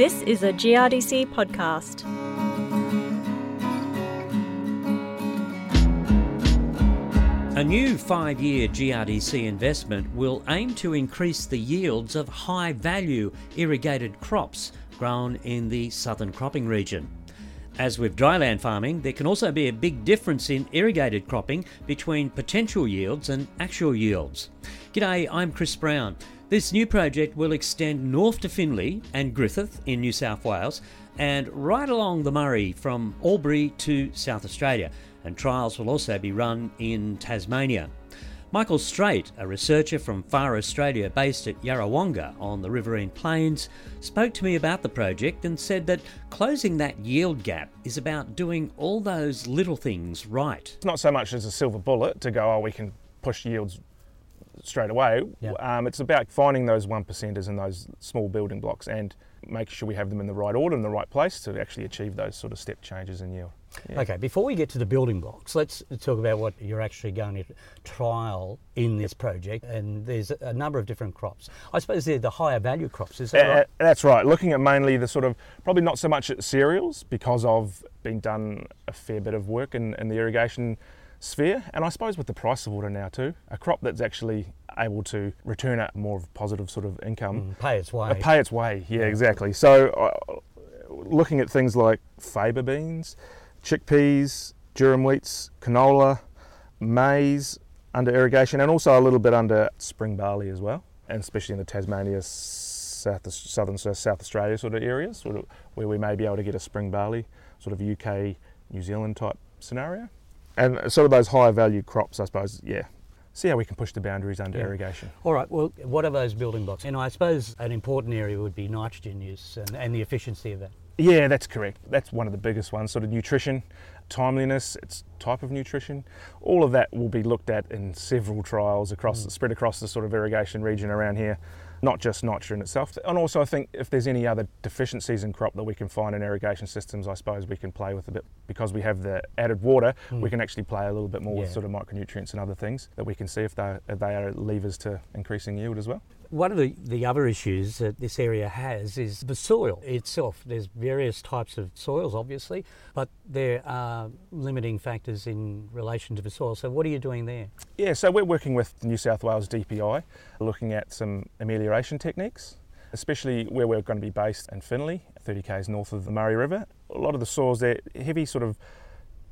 This is a GRDC podcast. A new five year GRDC investment will aim to increase the yields of high value irrigated crops grown in the southern cropping region. As with dryland farming, there can also be a big difference in irrigated cropping between potential yields and actual yields. G'day, I'm Chris Brown. This new project will extend north to Finley and Griffith in New South Wales and right along the Murray from Albury to South Australia, and trials will also be run in Tasmania. Michael Straight, a researcher from FAR Australia based at Yarrawonga on the Riverine Plains, spoke to me about the project and said that closing that yield gap is about doing all those little things right. It's not so much as a silver bullet to go, oh, we can push yields straight away. Yeah. Um, it's about finding those one percenters and those small building blocks and making sure we have them in the right order in the right place to actually achieve those sort of step changes in yield. Yeah. Okay, before we get to the building blocks, let's talk about what you're actually going to trial in this project. And there's a number of different crops. I suppose they're the higher value crops, is that Uh, right? That's right. Looking at mainly the sort of probably not so much at cereals because I've been done a fair bit of work in, in the irrigation sphere, and I suppose with the price of water now too, a crop that's actually able to return a more of positive sort of income. Mm, pay its way. Uh, pay its way, yeah, exactly. So, uh, looking at things like faba beans, chickpeas, durum wheats, canola, maize under irrigation, and also a little bit under spring barley as well, and especially in the Tasmania, south, southern South Australia sort of areas, sort of where we may be able to get a spring barley, sort of UK, New Zealand type scenario, and sort of those higher value crops, I suppose. Yeah, see how we can push the boundaries under Yeah. irrigation. All right, well, what are those building blocks? And I suppose an important area would be nitrogen use and, and the efficiency of that. Yeah, that's correct. That's one of the biggest ones. Sort of nutrition, timeliness, its type of nutrition. All of that will be looked at in several trials across, mm. spread across the sort of irrigation region around here. Not just nitrogen itself, and also I think if there's any other deficiencies in crop that we can find in irrigation systems, I suppose we can play with a bit because we have the added water. We hmm. can actually play a little bit more with sort of micronutrients and other things that we can see if they if they are levers to increasing yield as well. One of the, the other issues that this area has is the soil itself. There's various types of soils, obviously, but there are limiting factors in relation to the soil. So, what are you doing there? Yeah, so we're working with New South Wales DPI, looking at some amelioration techniques, especially where we're going to be based in Finley, 30 k's north of the Murray River. A lot of the soils there, heavy sort of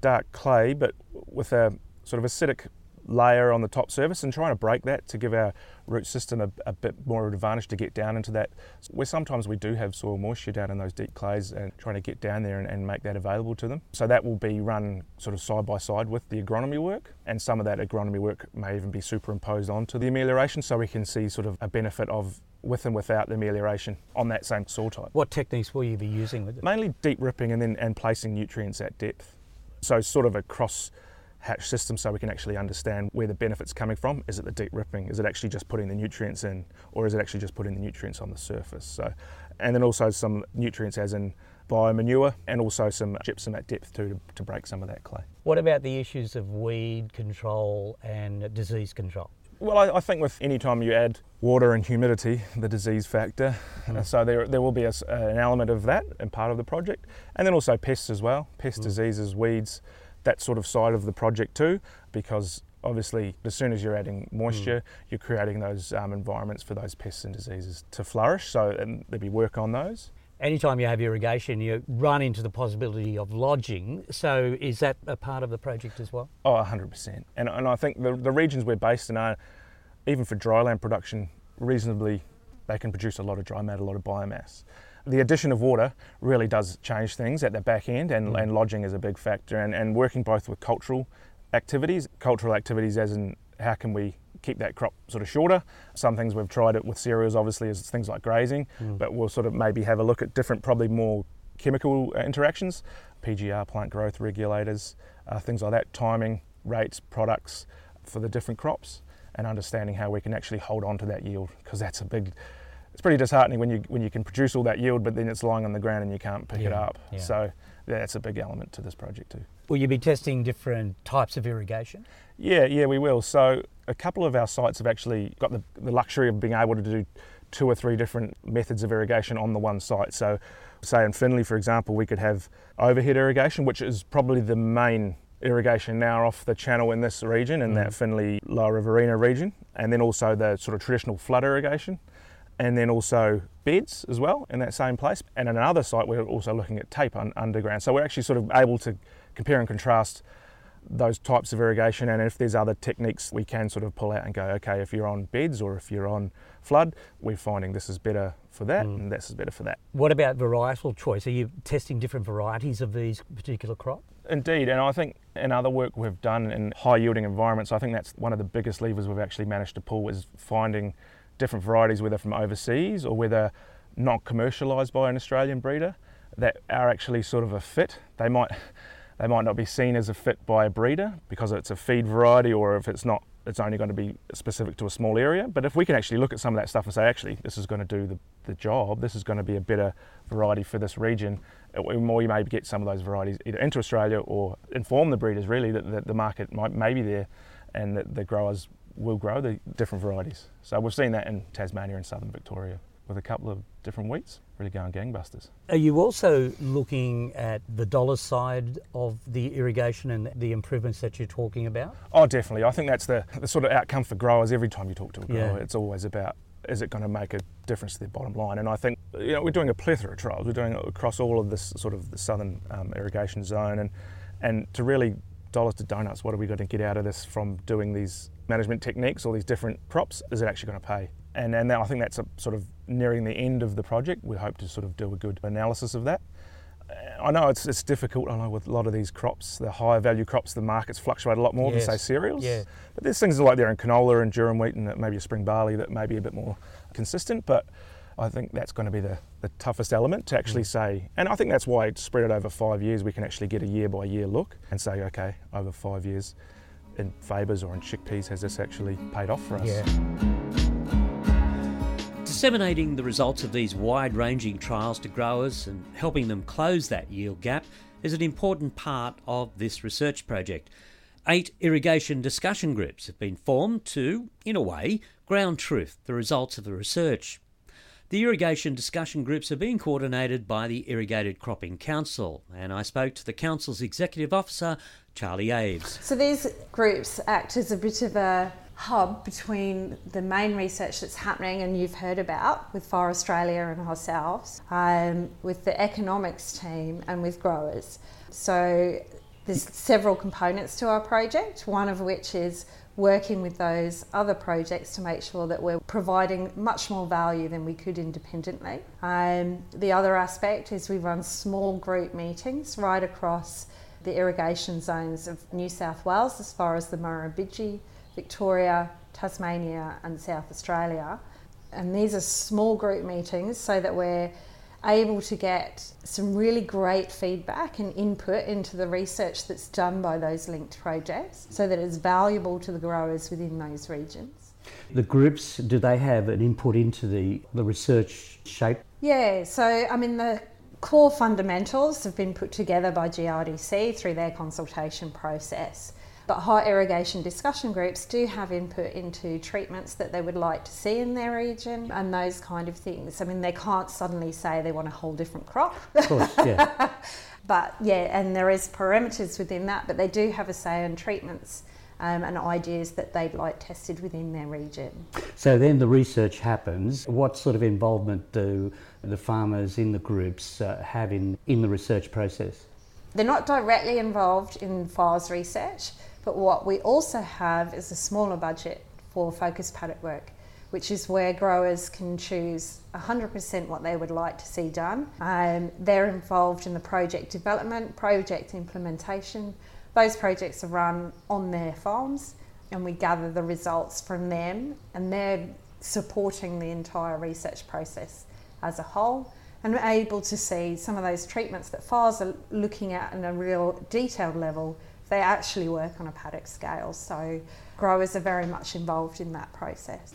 dark clay, but with a sort of acidic layer on the top surface and trying to break that to give our root system a, a bit more advantage to get down into that where sometimes we do have soil moisture down in those deep clays and trying to get down there and, and make that available to them so that will be run sort of side by side with the agronomy work and some of that agronomy work may even be superimposed onto the amelioration so we can see sort of a benefit of with and without the amelioration on that same soil type What techniques will you be using with it? mainly deep ripping and then and placing nutrients at depth. So sort of a cross hatch system so we can actually understand where the benefits coming from. Is it the deep ripping? Is it actually just putting the nutrients in or is it actually just putting the nutrients on the surface? So and then also some nutrients as in biomanure and also some gypsum at depth too to, to break some of that clay. What about the issues of weed control and disease control? Well, I, I think with any time you add water and humidity, the disease factor, mm-hmm. uh, so there, there will be a s uh, an element of that and part of the project, and then also pests as well, pest mm. diseases, weeds, that sort of side of the project too, because obviously as soon as you're adding moisture, you're creating those um, environments for those pests and diseases to flourish. So and there'll be work on those. Anytime you have irrigation, you run into the possibility of lodging. So, is that a part of the project as well? Oh, 100%. And, and I think the, the regions we're based in are, even for dryland production, reasonably, they can produce a lot of dry matter, a lot of biomass. The addition of water really does change things at the back end, and, and lodging is a big factor. And, and working both with cultural activities, cultural activities as in how can we keep that crop sort of shorter. Some things we've tried it with cereals, obviously, is things like grazing, but we'll sort of maybe have a look at different, probably more chemical uh, interactions, PGR, plant growth regulators, uh, things like that, timing, rates, products for the different crops, and understanding how we can actually hold on to that yield because that's a big. It's pretty disheartening when you when you can produce all that yield, but then it's lying on the ground and you can't pick it up. yeah. So yeah, that's a big element to this project too. Will you be testing different types of irrigation? Yeah, yeah, we will. So a couple of our sites have actually got the, the luxury of being able to do two or three different methods of irrigation on the one site. So, say in Finley, for example, we could have overhead irrigation, which is probably the main irrigation now off the channel in this region, in mm. that Finley Lower Riverina region, and then also the sort of traditional flood irrigation, and then also beds as well in that same place. And in another site, we're also looking at tape un- underground. So we're actually sort of able to compare and contrast those types of irrigation, and if there's other techniques, we can sort of pull out and go, okay, if you're on beds or if you're on flood, we're finding this is better for that mm. and this is better for that. What about varietal choice? Are you testing different varieties of these particular crop? Indeed, and I think in other work we've done in high yielding environments, I think that's one of the biggest levers we've actually managed to pull is finding different varieties, whether from overseas or whether not commercialised by an Australian breeder, that are actually sort of a fit. They might they might not be seen as a fit by a breeder because it's a feed variety or if it's not it's only going to be specific to a small area. But if we can actually look at some of that stuff and say, actually, this is going to do the, the job, this is going to be a better variety for this region, or you may get some of those varieties either into Australia or inform the breeders really that, that the market might may be there and that the growers will grow the different varieties. So we've seen that in Tasmania and southern Victoria with a couple of different wheats really going gangbusters. Are you also looking at the dollar side of the irrigation and the improvements that you're talking about? Oh, definitely. I think that's the, the sort of outcome for growers every time you talk to a grower. Yeah. It's always about is it going to make a difference to their bottom line? And I think you know we're doing a plethora of trials. We're doing it across all of this sort of the southern um, irrigation zone, and and to really dollars to donuts, what are we going to get out of this from doing these management techniques, all these different crops? Is it actually going to pay? And and I think that's a sort of nearing the end of the project. We hope to sort of do a good analysis of that. Uh, I know it's, it's difficult. I know with a lot of these crops, the higher value crops, the markets fluctuate a lot more yes. than say cereals. Yeah. But there's things like there in canola and durum wheat and maybe a spring barley that may be a bit more consistent. But I think that's going to be the, the toughest element to actually mm. say. And I think that's why it's spread it over five years. We can actually get a year by year look and say, okay, over five years in fabas or in chickpeas, has this actually paid off for us? Yeah. Disseminating the results of these wide ranging trials to growers and helping them close that yield gap is an important part of this research project. Eight irrigation discussion groups have been formed to, in a way, ground truth the results of the research. The irrigation discussion groups are being coordinated by the Irrigated Cropping Council, and I spoke to the Council's Executive Officer, Charlie Aves. So these groups act as a bit of a hub between the main research that's happening and you've heard about with FAR Australia and ourselves, um, with the economics team and with growers. So there's several components to our project, one of which is working with those other projects to make sure that we're providing much more value than we could independently. Um, the other aspect is we run small group meetings right across the irrigation zones of New South Wales as far as the Murrumbidgee Victoria, Tasmania, and South Australia. And these are small group meetings so that we're able to get some really great feedback and input into the research that's done by those linked projects so that it's valuable to the growers within those regions. The groups, do they have an input into the, the research shape? Yeah, so I mean, the core fundamentals have been put together by GRDC through their consultation process. But high irrigation discussion groups do have input into treatments that they would like to see in their region and those kind of things. I mean, they can't suddenly say they want a whole different crop. Of course, yeah. but yeah, and there is parameters within that, but they do have a say on treatments. Um, and ideas that they'd like tested within their region. So then the research happens. What sort of involvement do the farmers in the groups uh, have in, in the research process? They're not directly involved in FAR's research, but what we also have is a smaller budget for focus paddock work, which is where growers can choose 100% what they would like to see done. Um, they're involved in the project development, project implementation. Those projects are run on their farms, and we gather the results from them, and they're supporting the entire research process as a whole and we're able to see some of those treatments that FARs are looking at in a real detailed level they actually work on a paddock scale. So growers are very much involved in that process.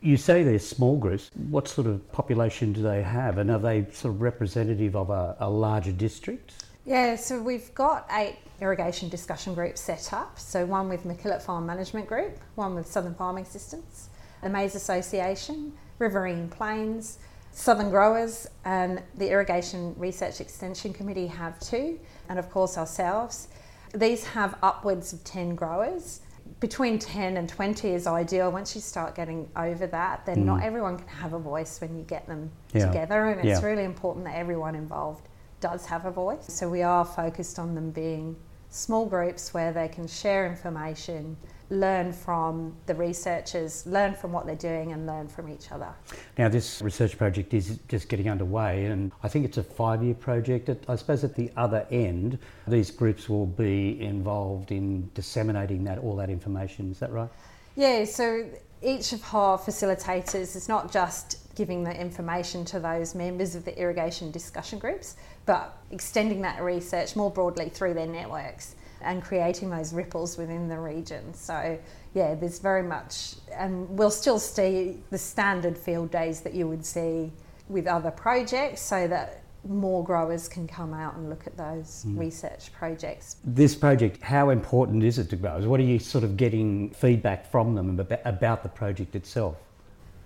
You say they're small groups. What sort of population do they have? And are they sort of representative of a, a larger district? Yeah, so we've got eight irrigation discussion groups set up. So one with MacKillop Farm Management Group, one with Southern Farming Systems, the Maize Association, Riverine Plains, Southern Growers, and the Irrigation Research Extension Committee have two, and of course ourselves. These have upwards of 10 growers. Between 10 and 20 is ideal. Once you start getting over that, then not mm. everyone can have a voice when you get them Yeah. together, and it's Yeah. really important that everyone involved does have a voice. So we are focused on them being small groups where they can share information, learn from the researchers, learn from what they're doing, and learn from each other. Now, this research project is just getting underway, and I think it's a five year project. I suppose at the other end, these groups will be involved in disseminating that all that information. Is that right? Yeah, so each of our facilitators is not just giving the information to those members of the irrigation discussion groups, but extending that research more broadly through their networks and creating those ripples within the region. So, yeah, there's very much, and we'll still see the standard field days that you would see with other projects so that more growers can come out and look at those hmm. research projects. This project, how important is it to growers? What are you sort of getting feedback from them about, the project itself?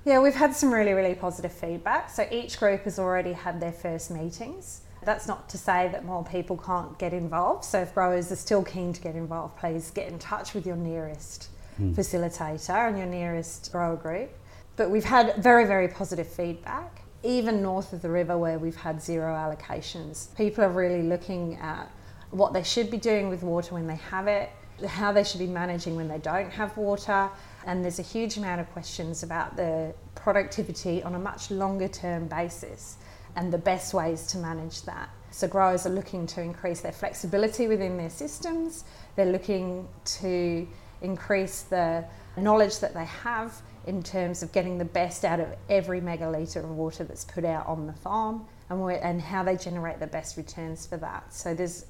Yeah, we've had some really, really positive feedback. So each group has already had their first meetings. That's not to say that more people can't get involved. So if growers are still keen to get involved, please get in touch with your nearest hmm. facilitator and your nearest grower group. But we've had very, very positive feedback. Even north of the river, where we've had zero allocations, people are really looking at what they should be doing with water when they have it, how they should be managing when they don't have water. And there's a huge amount of questions about the productivity on a much longer term basis and the best ways to manage that. So, growers are looking to increase their flexibility within their systems, they're looking to increase the knowledge that they have in terms of getting the best out of every megalitre of water that's put out on the farm and, and how they generate the best returns for that. So, there's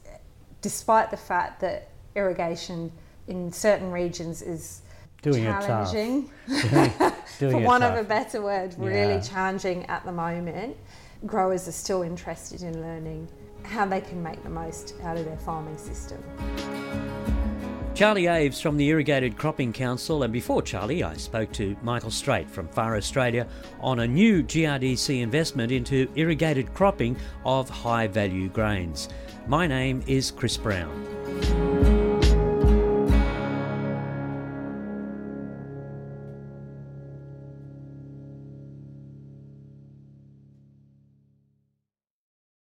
despite the fact that irrigation in certain regions is Doing challenging, Doing for want of a better word, really Yeah. challenging at the moment. Growers are still interested in learning how they can make the most out of their farming system. Charlie Aves from the Irrigated Cropping Council, and before Charlie, I spoke to Michael Straight from FAR Australia on a new GRDC investment into irrigated cropping of high value grains. My name is Chris Brown.